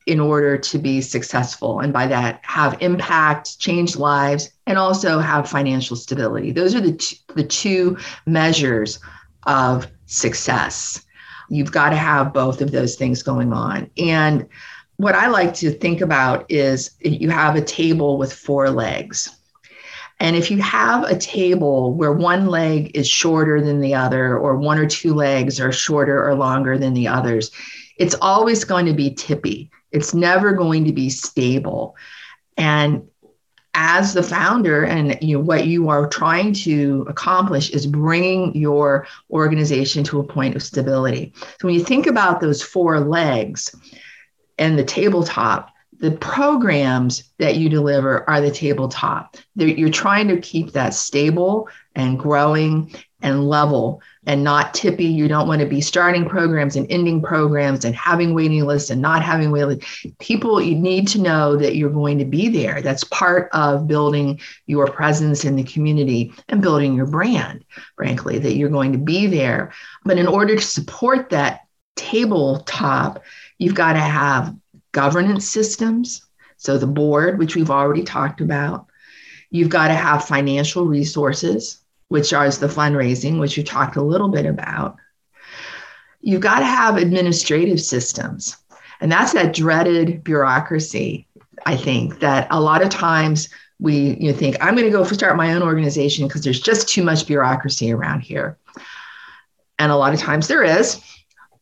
in order to be successful. And by that, have impact, change lives, and also have financial stability. Those are the, t- the two measures of success. You've got to have both of those things going on. And what I like to think about is you have a table with four legs. And if you have a table where one leg is shorter than the other, or one or two legs are shorter or longer than the others, it's always going to be tippy. It's never going to be stable. And as the founder and you know, what you are trying to accomplish is bringing your organization to a point of stability. So when you think about those four legs and the tabletop the programs that you deliver are the tabletop. You're trying to keep that stable and growing and level and not tippy. You don't want to be starting programs and ending programs and having waiting lists and not having waiting lists. People, you need to know that you're going to be there. That's part of building your presence in the community and building your brand, frankly, that you're going to be there. But in order to support that tabletop, you've got to have governance systems. So the board, which we've already talked about, you've got to have financial resources which is the fundraising, which you talked a little bit about. You've got to have administrative systems. And that's that dreaded bureaucracy, I think, that a lot of times we you know, think, I'm going to go start my own organization because there's just too much bureaucracy around here. And a lot of times there is,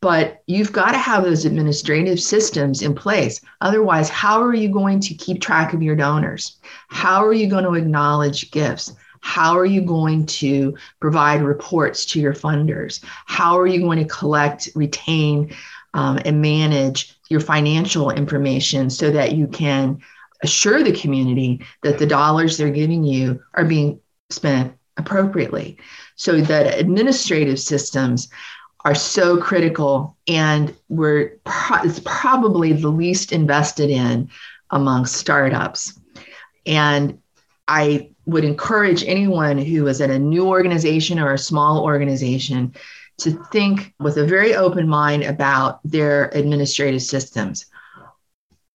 but you've got to have those administrative systems in place. Otherwise, how are you going to keep track of your donors? How are you going to acknowledge gifts? How are you going to provide reports to your funders? How are you going to collect, retain, um, and manage your financial information so that you can assure the community that the dollars they're giving you are being spent appropriately? So that administrative systems are so critical and we're pro- it's probably the least invested in among startups. And I would encourage anyone who is at a new organization or a small organization to think with a very open mind about their administrative systems.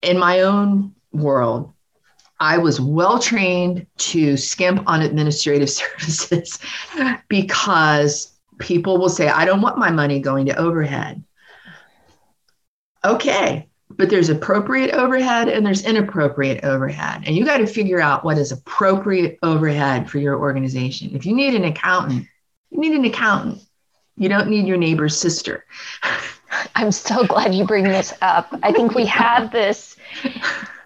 In my own world, I was well trained to skimp on administrative services because people will say, I don't want my money going to overhead. Okay, but there's appropriate overhead and there's inappropriate overhead. And you got to figure out what is appropriate overhead for your organization. If you need an accountant, you need an accountant. You don't need your neighbor's sister. I'm so glad you bring this up. I think we have this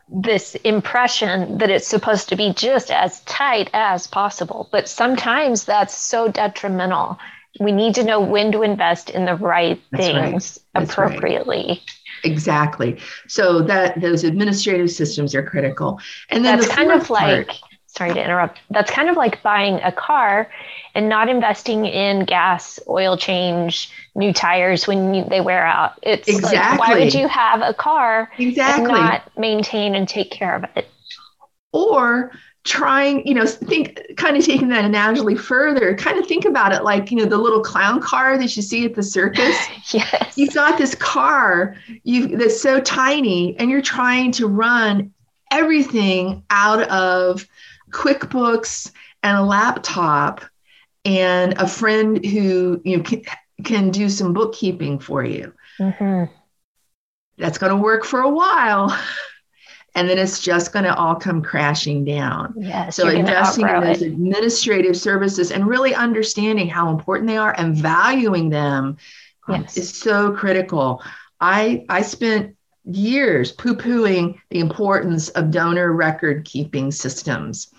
this impression that it's supposed to be just as tight as possible, but sometimes that's so detrimental. We need to know when to invest in the right that's things right. appropriately. Right. Exactly. So that those administrative systems are critical. And then that's the kind of like part, sorry to interrupt. That's kind of like buying a car and not investing in gas, oil change, new tires when you, they wear out. It's exactly. like why would you have a car exactly. and not maintain and take care of it? Or trying, you know, think kind of taking that analogy further, kind of think about it like, you know, the little clown car that you see at the circus. yes. You've got this car you that's so tiny and you're trying to run everything out of QuickBooks and a laptop and a friend who you know, can, can do some bookkeeping for you. Mm-hmm. That's going to work for a while and then it's just going to all come crashing down. Yes, so investing in those administrative services and really understanding how important they are and valuing them yes. is so critical. I I spent years poo-pooing the importance of donor record keeping systems.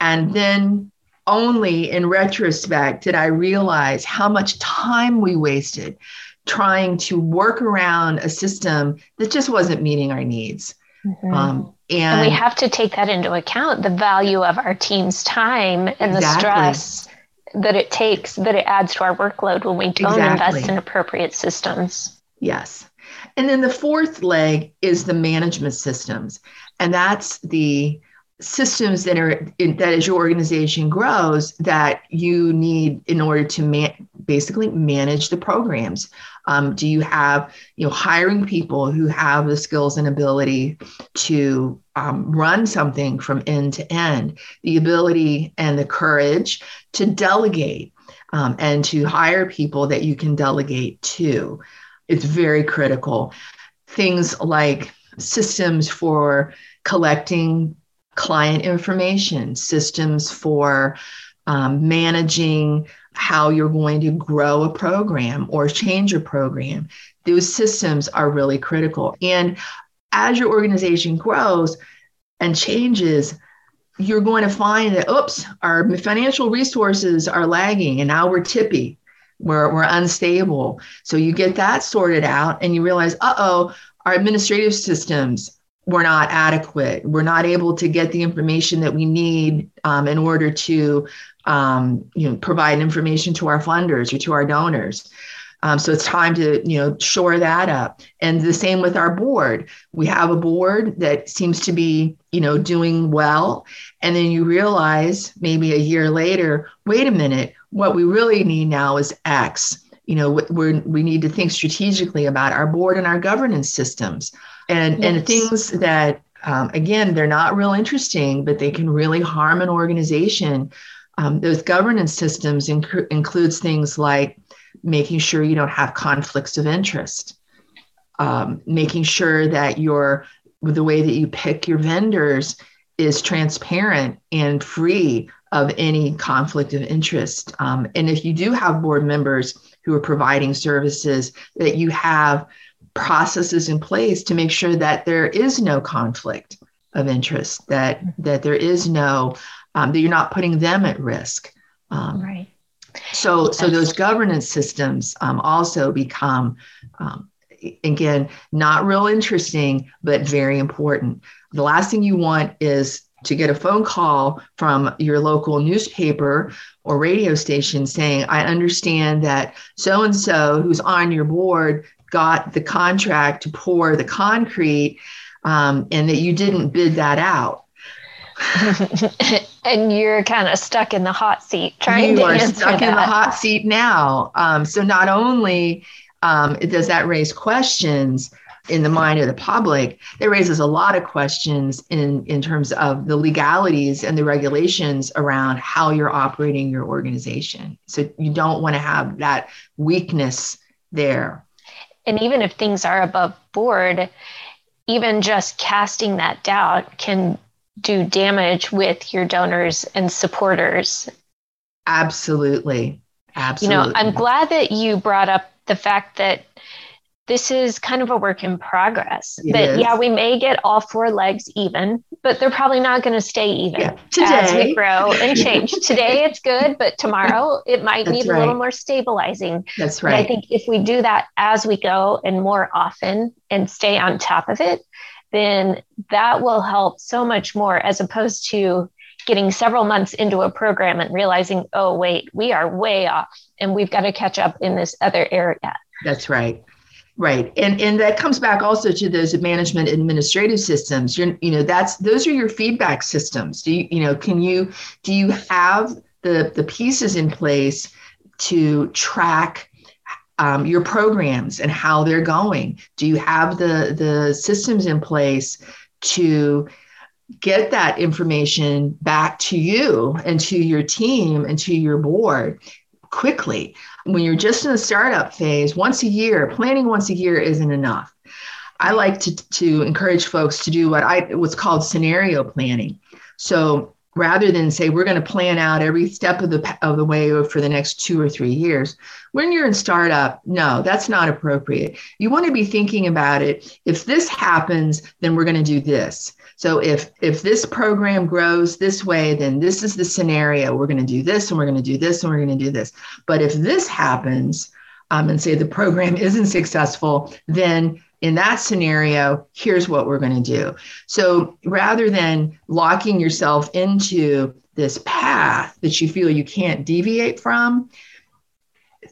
And then only in retrospect did I realize how much time we wasted trying to work around a system that just wasn't meeting our needs. Mm-hmm. Um, and, and, we have to take that into account the value of our team's time and exactly. the stress that it takes, that it adds to our workload when we don't exactly. invest in appropriate systems. Yes. And then the fourth leg is the management systems. And that's the systems that are in, that as your organization grows that you need in order to man, basically manage the programs. Um, do you have you know hiring people who have the skills and ability to um, run something from end to end? The ability and the courage to delegate um, and to hire people that you can delegate to. It's very critical. Things like systems for collecting client information, systems for um, managing how you're going to grow a program or change a program. Those systems are really critical. And as your organization grows and changes, you're going to find that, oops, our financial resources are lagging and now we're tippy. We're, we're unstable. So you get that sorted out and you realize, uh oh, our administrative systems we're not adequate. We're not able to get the information that we need um, in order to, um, you know, provide information to our funders or to our donors. Um, so it's time to, you know, shore that up. And the same with our board. We have a board that seems to be, you know, doing well, and then you realize maybe a year later, wait a minute, what we really need now is X. You know, we we need to think strategically about our board and our governance systems and yes. and things that um, again they're not real interesting but they can really harm an organization. Um, those governance systems inc- includes things like making sure you don't have conflicts of interest. Um, making sure that your the way that you pick your vendors is transparent and free of any conflict of interest. Um, and if you do have board members who are providing services that you have processes in place to make sure that there is no conflict of interest, that that there is no um, that you're not putting them at risk. Um, right. So yes. so those governance systems um, also become um, again not real interesting, but very important. The last thing you want is to get a phone call from your local newspaper or radio station saying, I understand that so and so who's on your board got the contract to pour the concrete um, and that you didn't bid that out. and you're kind of stuck in the hot seat trying you to are stuck that. in the hot seat now. Um, so not only um, does that raise questions in the mind of the public, it raises a lot of questions in, in terms of the legalities and the regulations around how you're operating your organization. So you don't want to have that weakness there. And even if things are above board, even just casting that doubt can do damage with your donors and supporters. Absolutely. Absolutely. You know, I'm glad that you brought up the fact that this is kind of a work in progress. It that is. yeah, we may get all four legs even, but they're probably not going to stay even Yeah. as we grow and change. Today it's good, but tomorrow it might That's need a little more stabilizing. That's But I think if we do that as we go and more often and stay on top of it, then that will help so much more as opposed to getting several months into a program and realizing, oh, wait, we are way off and we've got to catch up in this other area. That's right. Right. And and that comes back also to those management administrative systems. You're, you know, that's those are your feedback systems. Do you, you know, can you do you have the the pieces in place to track um, your programs and how they're going? Do you have the the systems in place to get that information back to you and to your team and to your board quickly? When you're just in the startup phase, once a year, planning once a year isn't enough. I like to, to encourage folks to do what I what's called scenario planning. So rather than say we're going to plan out every step of the of the way for the next two or three years, when you're in startup, no, that's not appropriate. You want to be thinking about it. If this happens, then we're going to do this. So if if this program grows this way, then this is the scenario. We're going to do this, and we're going to do this, and we're going to do this. But if this happens, um, and say the program isn't successful, then in that scenario, here's what we're going to do. So rather than locking yourself into this path that you feel you can't deviate from,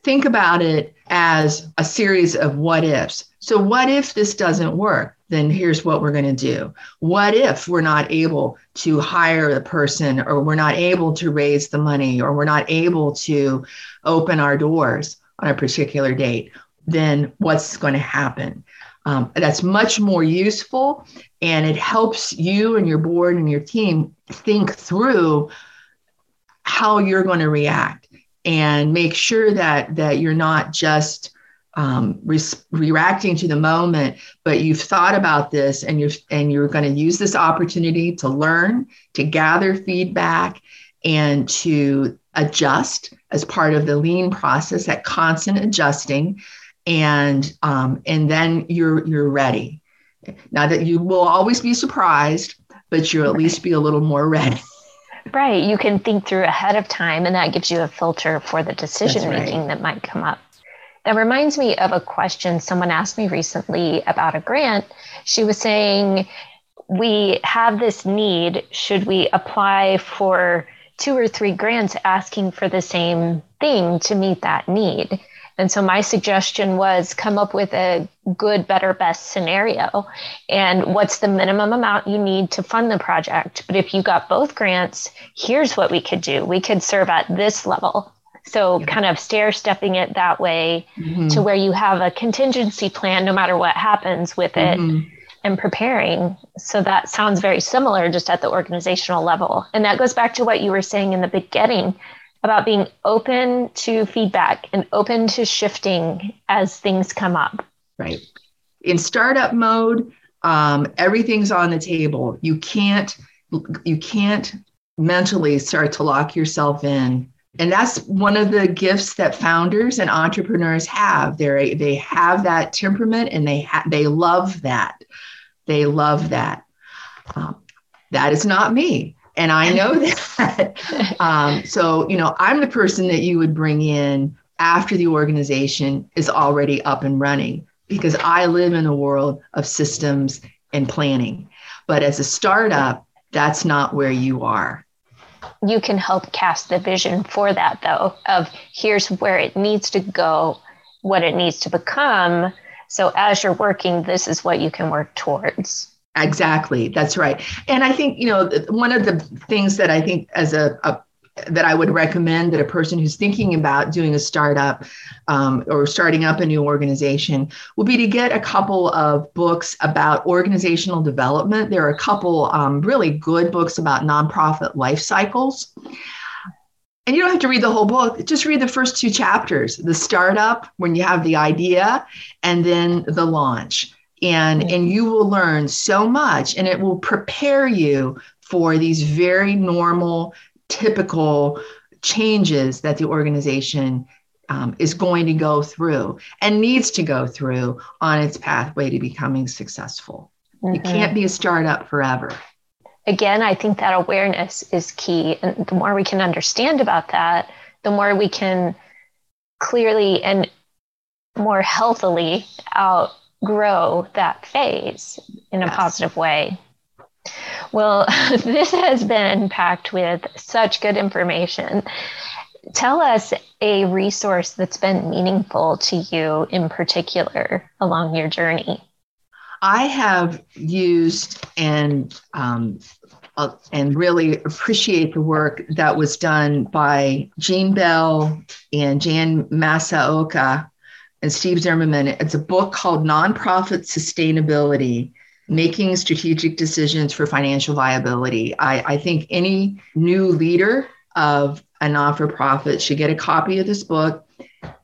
think about it as a series of what ifs. So, what if this doesn't work? Then here's what we're going to do. What if we're not able to hire the person, or we're not able to raise the money, or we're not able to open our doors on a particular date? Then what's going to happen? Um, that's much more useful and it helps you and your board and your team think through how you're going to react and make sure that that you're not just um, re- reacting to the moment, but you've thought about this and you're and you're going to use this opportunity to learn, to gather feedback, and to adjust as part of the lean process, that constant adjusting, and um, and then you're you're ready. Now that you will always be surprised, but you'll at least be a little more ready. Right. You can think through ahead of time, and that gives you a filter for the decision right. making that might come up. That reminds me of a question someone asked me recently about a grant. She was saying, We have this need. Should we apply for two or three grants asking for the same thing to meet that need? And so my suggestion was come up with a good, better, best scenario. And what's the minimum amount you need to fund the project? But if you got both grants, here's what we could do. We could serve at this level. So kind of stair stepping it that way Mhm. to where you have a contingency plan no matter what happens with it Mhm. and preparing. So that sounds very similar just at the organizational level. And that goes back to what you were saying in the beginning about being open to feedback and open to shifting as things come up. Right. In startup mode, um, everything's on the table. You can't you can't mentally start to lock yourself in. And that's one of the gifts that founders and entrepreneurs have. They they have that temperament and they ha- they love that. They love that. Um, that is not me, and I know that. um, so you know, I'm the person that you would bring in after the organization is already up and running because I live in a world of systems and planning. But as a startup, that's not where you are. You can help cast the vision for that, though, of here's where it needs to go, what it needs to become. So as you're working, this is what you can work towards. Exactly. That's right. And I think, you know, one of the things that I think as a, a that I would recommend that a person who's thinking about doing a startup um, or starting up a new organization would be to get a couple of books about organizational development. There are a couple um, really good books about nonprofit life cycles. And you don't have to read the whole book, just read the first two chapters the startup, when you have the idea, and then the launch. And, and you will learn so much, and it will prepare you for these very normal typical changes that the organization um, is going to go through and needs to go through on its pathway to becoming successful. Mm-hmm. You can't be a startup forever. Again, I think that awareness is key. And the more we can understand about that, the more we can clearly and more healthily outgrow that phase in a yes. positive way. Well, this has been packed with such good information. Tell us a resource that's been meaningful to you in particular along your journey. I have used and um, uh, and really appreciate the work that was done by Jeanne Bell and Jan Masaoka and Steve Zimmerman. It's a book called Nonprofit Sustainability making strategic decisions for financial viability. I, I think any new leader of a non for profit should get a copy of this book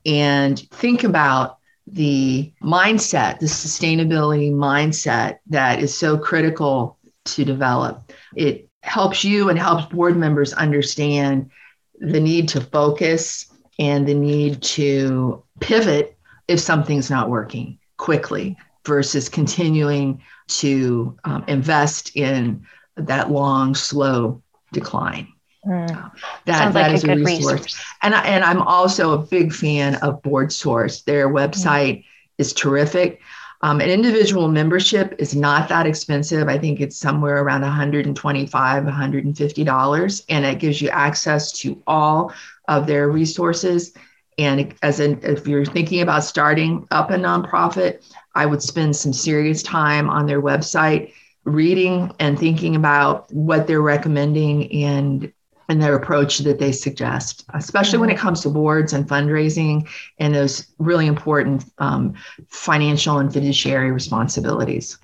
and think about the mindset, the sustainability mindset that is so critical to develop. It helps you and helps board members understand the need to focus and the need to pivot if something's not working quickly versus continuing to um, invest in that long, slow decline. Mm. That, Sounds that like is a, a resource. resource. And, I, and I'm also a big fan of Board Source. Their website mm. is terrific. Um, an individual membership is not that expensive. I think it's somewhere around $125, $150, and it gives you access to all of their resources. And as an, if you're thinking about starting up a nonprofit, I would spend some serious time on their website reading and thinking about what they're recommending and and their approach that they suggest, especially when it comes to boards and fundraising and those really important um, financial and fiduciary responsibilities.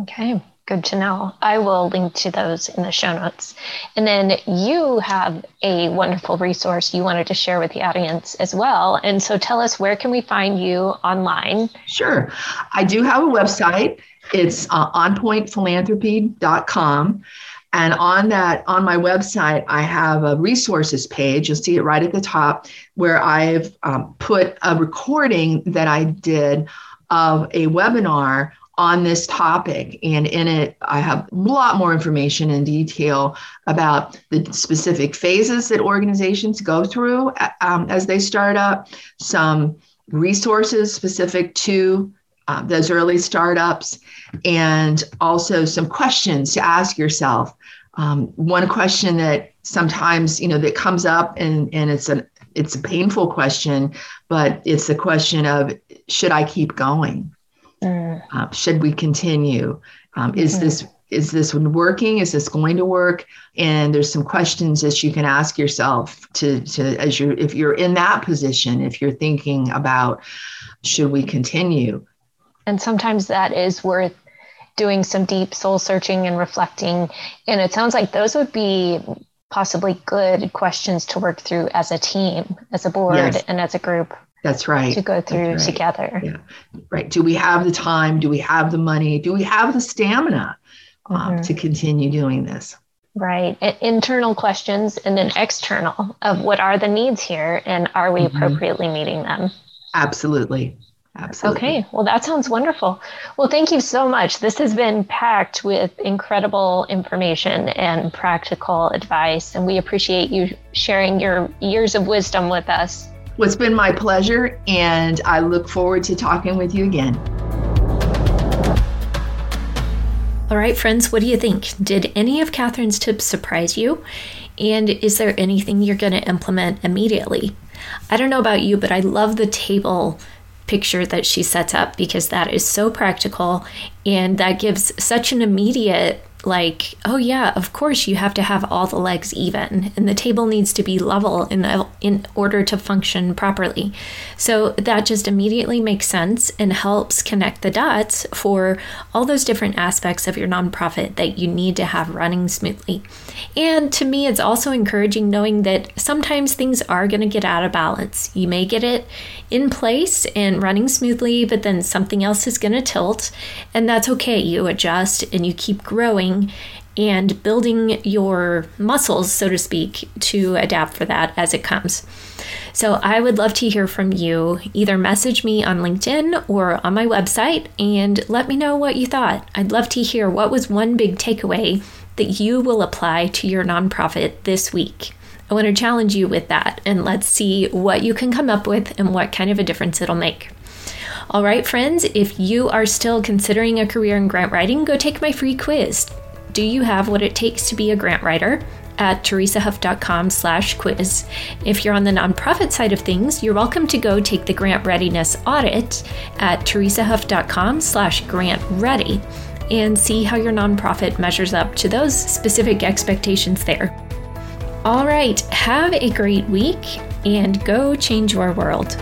Okay. Good to know. I will link to those in the show notes. And then you have a wonderful resource you wanted to share with the audience as well. And so tell us where can we find you online? Sure. I do have a website. It's uh, onpointphilanthropy.com. And on that, on my website, I have a resources page. You'll see it right at the top where I've um, put a recording that I did of a webinar on this topic. And in it, I have a lot more information and detail about the specific phases that organizations go through um, as they start up, some resources specific to uh, those early startups, and also some questions to ask yourself. Um, one question that sometimes you know that comes up and and it's an it's a painful question, but it's the question of should I keep going? Mm. Uh, should we continue? Um, is mm-hmm. this is this one working? Is this going to work? And there's some questions that you can ask yourself to, to as you if you're in that position, if you're thinking about should we continue? And sometimes that is worth doing some deep soul searching and reflecting. And it sounds like those would be possibly good questions to work through as a team, as a board, yes. and as a group. That's right. To go through right. together. Yeah. Right. Do we have the time? Do we have the money? Do we have the stamina um, mm-hmm. to continue doing this? Right. Internal questions and then external of what are the needs here and are we mm-hmm. appropriately meeting them? Absolutely. Absolutely. Okay. Well, that sounds wonderful. Well, thank you so much. This has been packed with incredible information and practical advice, and we appreciate you sharing your years of wisdom with us. Well, it's been my pleasure, and I look forward to talking with you again. All right, friends, what do you think? Did any of Catherine's tips surprise you? And is there anything you're going to implement immediately? I don't know about you, but I love the table picture that she sets up because that is so practical and that gives such an immediate like, oh yeah, of course you have to have all the legs even, and the table needs to be level in in order to function properly. So that just immediately makes sense and helps connect the dots for all those different aspects of your nonprofit that you need to have running smoothly. And to me, it's also encouraging knowing that sometimes things are going to get out of balance. You may get it in place and running smoothly, but then something else is going to tilt, and that's okay. You adjust and you keep growing and building your muscles, so to speak, to adapt for that as it comes. So I would love to hear from you. Either message me on LinkedIn or on my website and let me know what you thought. I'd love to hear what was one big takeaway that you will apply to your nonprofit this week. I want to challenge you with that and let's see what you can come up with and what kind of a difference it'll make. All right, friends, if you are still considering a career in grant writing, go take my free quiz. Do you have what it takes to be a grant writer? At teresahuff.com slash quiz. If you're on the nonprofit side of things, you're welcome to go take the grant readiness audit at teresahuff.com slash grant ready and see how your nonprofit measures up to those specific expectations there. All right, have a great week and go change your world.